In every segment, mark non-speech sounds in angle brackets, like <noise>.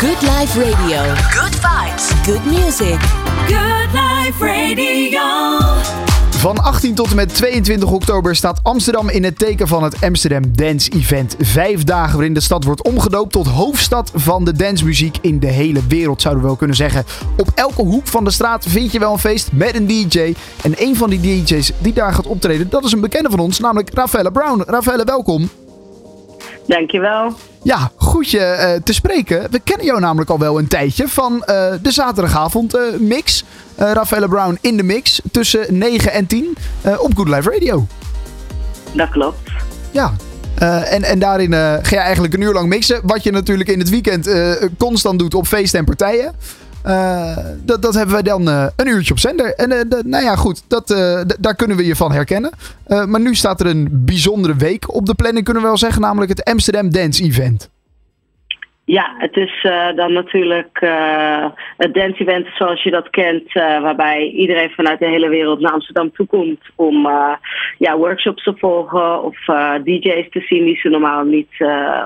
Good Life Radio. Good vibes. Good music. Good Life Radio. Van 18 tot en met 22 oktober staat Amsterdam in het teken van het Amsterdam Dance Event. Vijf dagen waarin de stad wordt omgedoopt tot hoofdstad van de dancemuziek in de hele wereld, zouden we wel kunnen zeggen. Op elke hoek van de straat vind je wel een feest met een DJ. En een van die DJ's die daar gaat optreden, dat is een bekende van ons, namelijk Rafaela Brown. Rafaela, welkom. Dankjewel. Ja, goed je eh, te spreken. We kennen jou namelijk al wel een tijdje van eh, de zaterdagavond eh, mix. Uh, Rafaela Brown in de mix tussen 9 en 10 op Good Life Radio. Dat klopt. Ja. en, en daarin ga je eigenlijk een uur lang mixen. Wat je natuurlijk in het weekend constant doet op feesten en partijen. Uh, dat, dat hebben wij dan uh, een uurtje op zender. En uh, nou ja, goed, dat, daar kunnen we je van herkennen. maar nu staat er een bijzondere week op de planning, kunnen we wel zeggen, namelijk het Amsterdam Dance Event. Ja, het is dan natuurlijk het dance event zoals je dat kent, waarbij iedereen vanuit de hele wereld naar Amsterdam toekomt om ja, workshops te volgen of DJ's te zien die ze normaal niet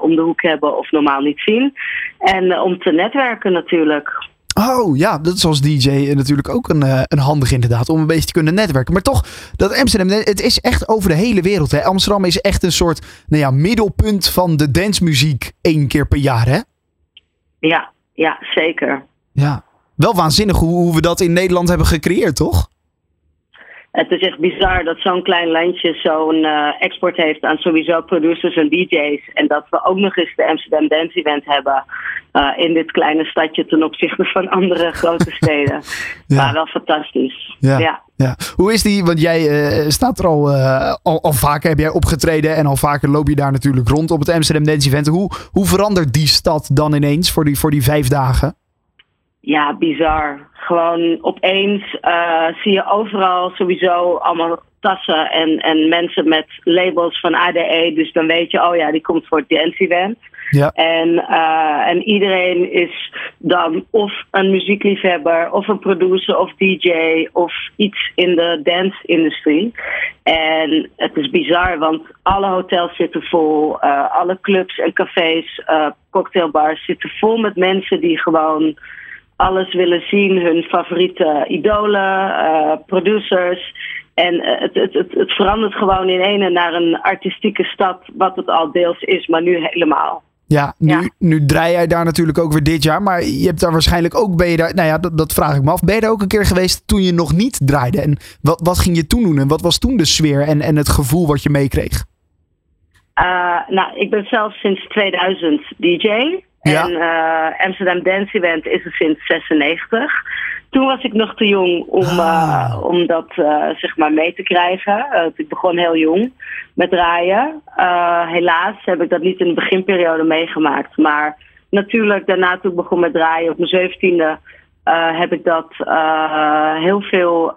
om de hoek hebben of normaal niet zien. En om te netwerken natuurlijk. Oh ja, dat is als DJ natuurlijk ook een, uh, een handig inderdaad. Om een beetje te kunnen netwerken. Maar toch, dat Amsterdam, het is echt over de hele wereld. Hè? Amsterdam is echt een soort nou ja, middelpunt van de dancemuziek één keer per jaar hè? Ja, ja, zeker. Ja, wel waanzinnig hoe, hoe we dat in Nederland hebben gecreëerd, toch? Het is echt bizar dat zo'n klein landje zo'n uh, export heeft aan sowieso producers en DJ's. En dat we ook nog eens de Amsterdam Dance Event hebben uh, in dit kleine stadje ten opzichte van andere <laughs> grote steden. ja. Maar wel fantastisch. Ja. ja. ja. Hoe is die? Want jij uh, staat er al, al, al, vaker heb jij opgetreden en al vaker loop je daar natuurlijk rond op het Amsterdam Dance Event. Hoe, hoe verandert die stad dan ineens voor die, voor die vijf dagen? Ja, bizar. Gewoon opeens uh, zie je overal sowieso allemaal tassen en, en mensen met labels van ADE. Dus dan weet je, oh ja, die komt voor het dance event. Ja. En, uh, en iedereen is dan of een muziekliefhebber, of een producer, of DJ, of iets in de dance-industrie. En het is bizar, want alle hotels zitten vol, uh, alle clubs en cafés, cocktailbars zitten vol met mensen die gewoon alles willen zien, hun favoriete idolen, uh, producers. En uh, het, het, het, het, verandert gewoon in ene naar een artistieke stad, wat het al deels is, maar nu helemaal. Ja, nu, ja. nu draai jij daar natuurlijk ook weer dit jaar. Maar je hebt daar waarschijnlijk ook, ben je daar, nou ja, dat, dat vraag ik me af. Ben je daar ook een keer geweest toen je nog niet draaide? En wat, wat ging je toen doen? En wat was toen de sfeer en, en het gevoel wat je meekreeg? Uh, nou, ik ben zelf sinds 2000 DJ. Ja. En uh, Amsterdam Dance Event is er sinds 96. Toen was ik nog te jong om, ah. uh, om dat uh, zeg maar mee te krijgen. ik begon heel jong met draaien. helaas heb ik dat niet in de beginperiode meegemaakt. Maar natuurlijk, daarna toen ik begon met draaien op mijn zeventiende... heb ik dat heel veel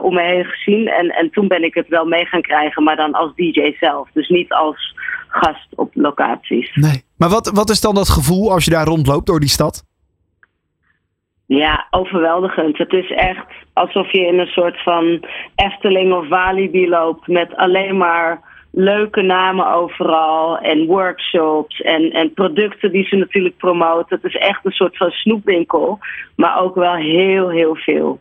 om me heen gezien. En, en toen ben ik het wel mee gaan krijgen, maar dan als DJ zelf. Dus niet als gast op locaties. Nee. Maar wat, wat is dan dat gevoel als je daar rondloopt door die stad? Ja, overweldigend. Het is echt alsof je in een soort van Efteling of Walibi loopt met alleen maar leuke namen overal en workshops en, en producten die ze natuurlijk promoten. Het is echt een soort van snoepwinkel, maar ook wel heel, heel veel.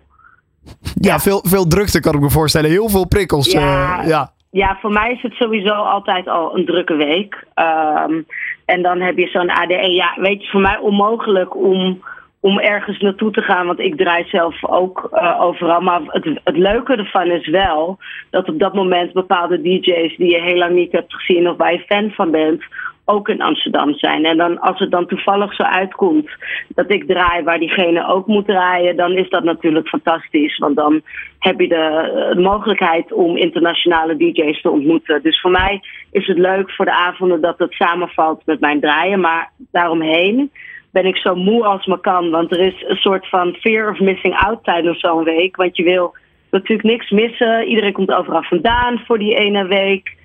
Ja, Veel, veel drukte kan ik me voorstellen. Heel veel prikkels. Ja, uh, ja. Ja, voor mij is het sowieso altijd al een drukke week. Um, en dan heb je zo'n ADE. Ja, weet je, voor mij onmogelijk om, om ergens naartoe te gaan. Want ik draai zelf ook uh, overal. Maar het, het leuke ervan is wel dat op dat moment bepaalde DJ's die je heel lang niet hebt gezien of waar je fan van bent, ook in Amsterdam zijn. En dan, als het dan toevallig zo uitkomt dat ik draai waar diegene ook moet draaien, dan is dat natuurlijk fantastisch. Want dan heb je de, de mogelijkheid om internationale DJ's te ontmoeten. Dus voor mij is het leuk voor de avonden dat het samenvalt met mijn draaien. Maar daaromheen ben ik zo moe als me kan. Want er is een soort van fear of missing out tijdens zo'n week. Want je wil natuurlijk niks missen. Iedereen komt overal vandaan voor die ene week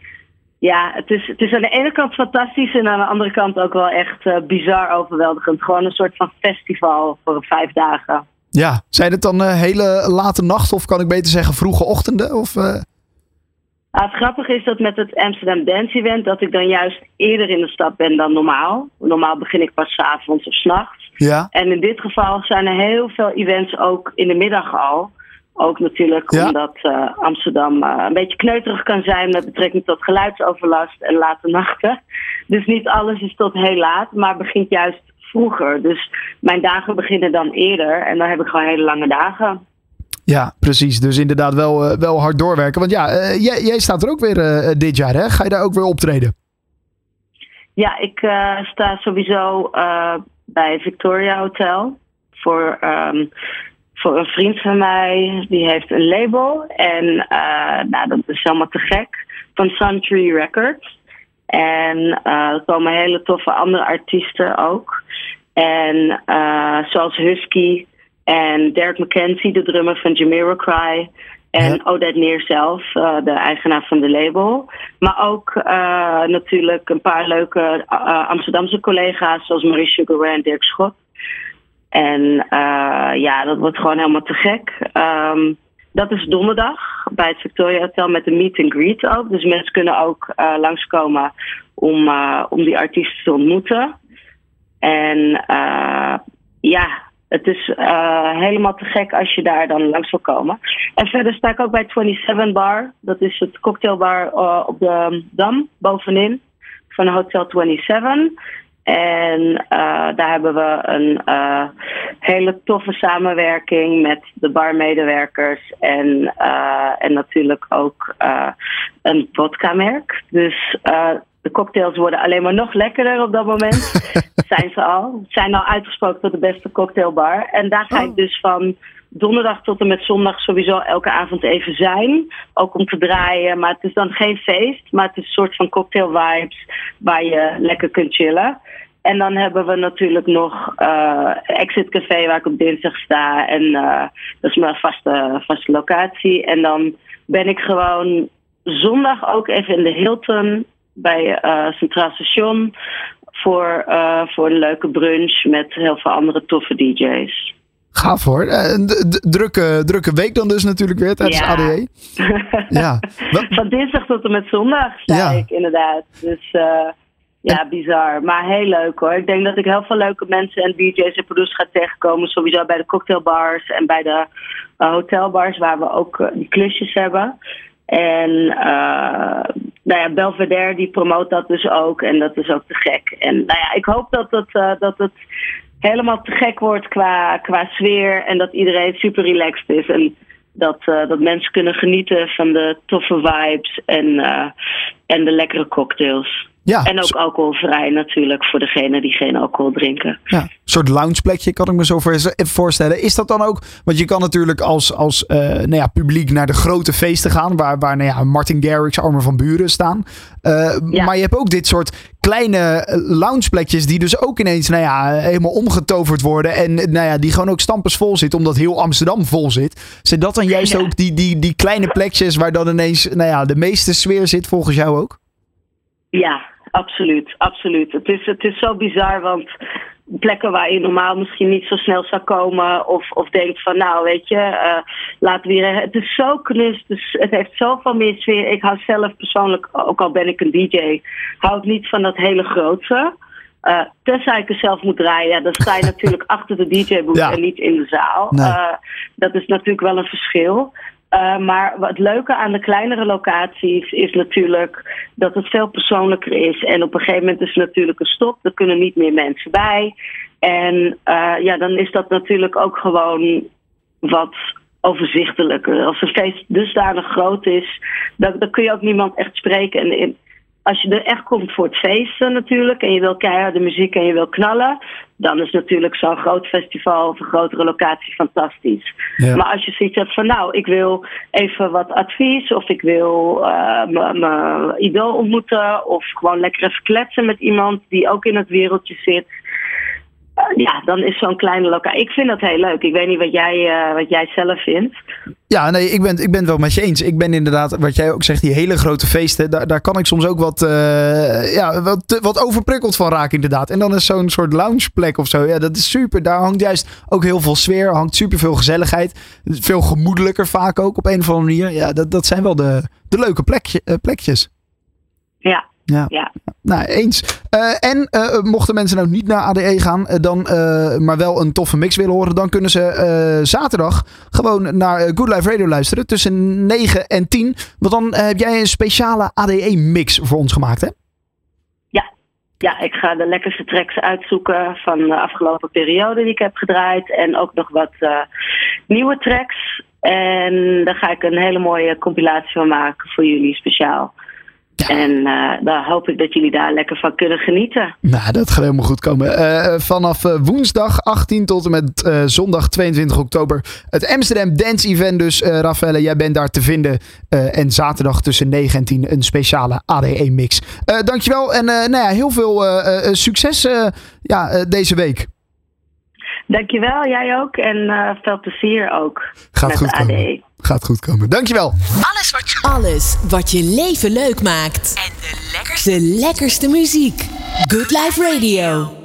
ja, het is, het is aan de ene kant fantastisch en aan de andere kant ook wel echt uh, bizar overweldigend. Gewoon een soort van festival voor vijf dagen. Ja, zijn het dan uh, hele late nacht of kan ik beter zeggen vroege ochtenden? Of, uh... het grappige is dat met het Amsterdam Dance Event dat ik dan juist eerder in de stad ben dan normaal. Normaal begin ik pas s avonds of s nachts. Ja. En in dit geval zijn er heel veel events ook in de middag al. Ook natuurlijk Ja. omdat eh, Amsterdam eh, een beetje kneuterig kan zijn met betrekking tot geluidsoverlast en late nachten. Dus niet alles is tot heel laat, maar begint juist vroeger. Dus mijn dagen beginnen dan eerder en dan heb ik gewoon hele lange dagen. Ja, precies. Dus inderdaad wel, eh, wel hard doorwerken. Want ja, jij, jij staat er ook weer dit jaar, hè? Ga je daar ook weer optreden? Ja, ik sta sowieso bij Victoria Hotel voor, ehm, voor een vriend van mij. Die heeft een label en eh, nou, dat is helemaal te gek. Van Suntree Records. En eh, er komen hele toffe andere artiesten ook. En eh, zoals Husky en Derek McKenzie, de drummer van Jamiroquai. En Ja. Odette Neer zelf, de eigenaar van de label. Maar ook natuurlijk een paar leuke Amsterdamse collega's, zoals Marie Sugar en Dirk Schot. En eh, ja, dat wordt gewoon helemaal te gek. Ehm, dat is donderdag bij het Victoria Hotel met een meet and greet ook. Dus mensen kunnen ook eh, langskomen om, eh, om die artiesten te ontmoeten. En ja, het is helemaal te gek als je daar dan langs wil komen. En verder sta ik ook bij 27 Bar. Dat is het cocktailbar op de Dam, bovenin, van Hotel 27. En eh, daar hebben we een eh, hele toffe samenwerking met de barmedewerkers en, eh, en natuurlijk ook een vodka-merk. Dus de cocktails worden alleen maar nog lekkerder op dat moment. <laughs> zijn ze al. Zijn al uitgesproken tot de beste cocktailbar. En daar ga ik dus van donderdag tot en met zondag sowieso elke avond even zijn. Ook om te draaien. Maar het is dan geen feest. Maar het is een soort van cocktail vibes waar je lekker kunt chillen. En dan hebben we natuurlijk nog eh, Exit Café waar ik op dinsdag sta. En eh, dat is mijn vaste, vaste locatie. En dan ben ik gewoon zondag ook even in de Hilton bij eh, Centraal Station. Voor, voor een leuke brunch met heel veel andere toffe DJ's. Gaaf hoor. Eh, Een d- drukke, drukke week dan dus natuurlijk weer tijdens Ja. ADE. <laughs> Ja. Van dinsdag tot en met zondag sta Ja. ik inderdaad. Dus eh, ja, bizar. Maar heel leuk hoor. Ik denk dat ik heel veel leuke mensen en DJ's en producers ga tegenkomen. Sowieso bij de cocktailbars en bij de eh, hotelbars waar we ook eh, die klusjes hebben. En eh nou ja, Belvedere die promoot dat dus ook. En dat is ook te gek. En nou ja, ik hoop dat eh, dat het helemaal te gek wordt qua, qua sfeer. En dat iedereen super relaxed is. En dat, eh, dat mensen kunnen genieten van de toffe vibes en, eh, en de lekkere cocktails. Ja, En ook alcoholvrij natuurlijk voor degenen die geen alcohol drinken. Ja, een soort loungeplekje kan ik me zo voor- voorstellen. Is dat dan ook, want je kan natuurlijk als, als eh, nou ja, publiek naar de grote feesten gaan, waar, waar nou ja, Martin Garrix, Armen van Buren staan. Eh, Ja. Maar je hebt ook dit soort kleine eh, loungeplekjes die dus ook ineens nou ja, helemaal omgetoverd worden. En eh, nou ja, die gewoon ook stampers vol zitten, omdat heel Amsterdam vol zit. Zijn dat dan juist Ja. ook die, die, die kleine plekjes waar dan ineens nou ja, de meeste sfeer zit volgens jou ook? Ja, absoluut. absoluut. Het, is, het is zo bizar, want plekken waar je normaal misschien niet zo snel zou komen. Of, of denkt van, nou weet je, eh, laten we hier... Het is zo knus, dus het heeft zoveel meer sfeer. Ik hou zelf persoonlijk, ook al ben ik een DJ, hou ik niet van dat hele grootse. Eh tenzij ik er zelf moet draaien, ja, dan sta je <laughs> natuurlijk achter de DJ-boek Ja. en niet in de zaal. Nee. Eh, dat is natuurlijk wel een verschil. Eh, maar wat leuke aan de kleinere locaties is natuurlijk dat het veel persoonlijker is. En op een gegeven moment is er natuurlijk een stop. Er kunnen niet meer mensen bij. En eh, ja, dan is dat natuurlijk ook gewoon wat overzichtelijker. Als een feest dusdanig groot is, dan, dan kun je ook niemand echt spreken. En als je er echt komt voor het feesten natuurlijk, en je wil keiharde muziek en je wil knallen, dan is natuurlijk zo'n groot festival of een grotere locatie fantastisch. Ja. Maar als je zoiets hebt van, nou, ik wil even wat advies, of ik wil eh, m- mijn idool ontmoeten, of gewoon lekker even kletsen met iemand die ook in het wereldje zit. Eh, ja, dan is zo'n kleine locatie. Ik vind dat heel leuk. Ik weet niet wat jij, eh, wat jij zelf vindt. Ja, nee, ik ben, ik ben het wel met je eens. Ik ben inderdaad, wat jij ook zegt, die hele grote feesten, daar, daar kan ik soms ook wat, eh, ja, wat, wat overprikkeld van raken inderdaad. En dan is zo'n soort loungeplek of zo, ja, dat is super. Daar hangt juist ook heel veel sfeer, hangt super veel gezelligheid. Veel gemoedelijker vaak ook op een of andere manier. Ja, dat, dat zijn wel de, de leuke plekje, plekjes. Ja, Ja. ja. Nou, eens. Eh, en eh, mochten mensen nou niet naar ADE gaan, eh, dan, maar wel een toffe mix willen horen, dan kunnen ze zaterdag gewoon naar Good Life Radio luisteren tussen 9 en 10. Want dan heb jij een speciale ADE-mix voor ons gemaakt, hè? Ja, ik ga de lekkerste tracks uitzoeken van de afgelopen periode die ik heb gedraaid. En ook nog wat nieuwe tracks. En daar ga ik een hele mooie compilatie van maken voor jullie speciaal. En uh, daar hoop ik dat jullie daar lekker van kunnen genieten. Nou, dat gaat helemaal goed komen. Uh, vanaf uh, woensdag 18 tot en met zondag 22 oktober het Amsterdam Dance Event. Dus Raffaelle, jij bent daar te vinden. en zaterdag tussen 9 en 10 een speciale ADE mix. dankjewel en nou ja, heel veel succes ja, deze week. Dankjewel, jij ook. En veel plezier ook Gaat met goed de komen. ADE. Gaat goed komen. Dankjewel. Alles wat je, Alles wat je leven leuk maakt. En de lekkerste, de lekkerste muziek. Good Life Radio.